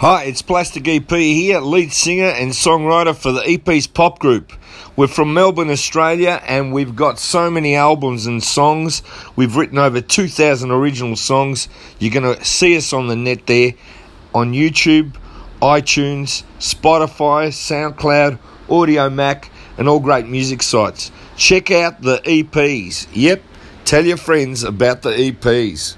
Hi, it's Plastic EP here, lead singer and songwriter for the EP's pop group. We're from Melbourne, Australia, and we've got so many albums and songs. We've written over 2,000 original songs. You're going to see us on the net there on YouTube, iTunes, Spotify, SoundCloud, Audiomack, and all great music sites. Check out the EPs. Yep, tell your friends about the EPs.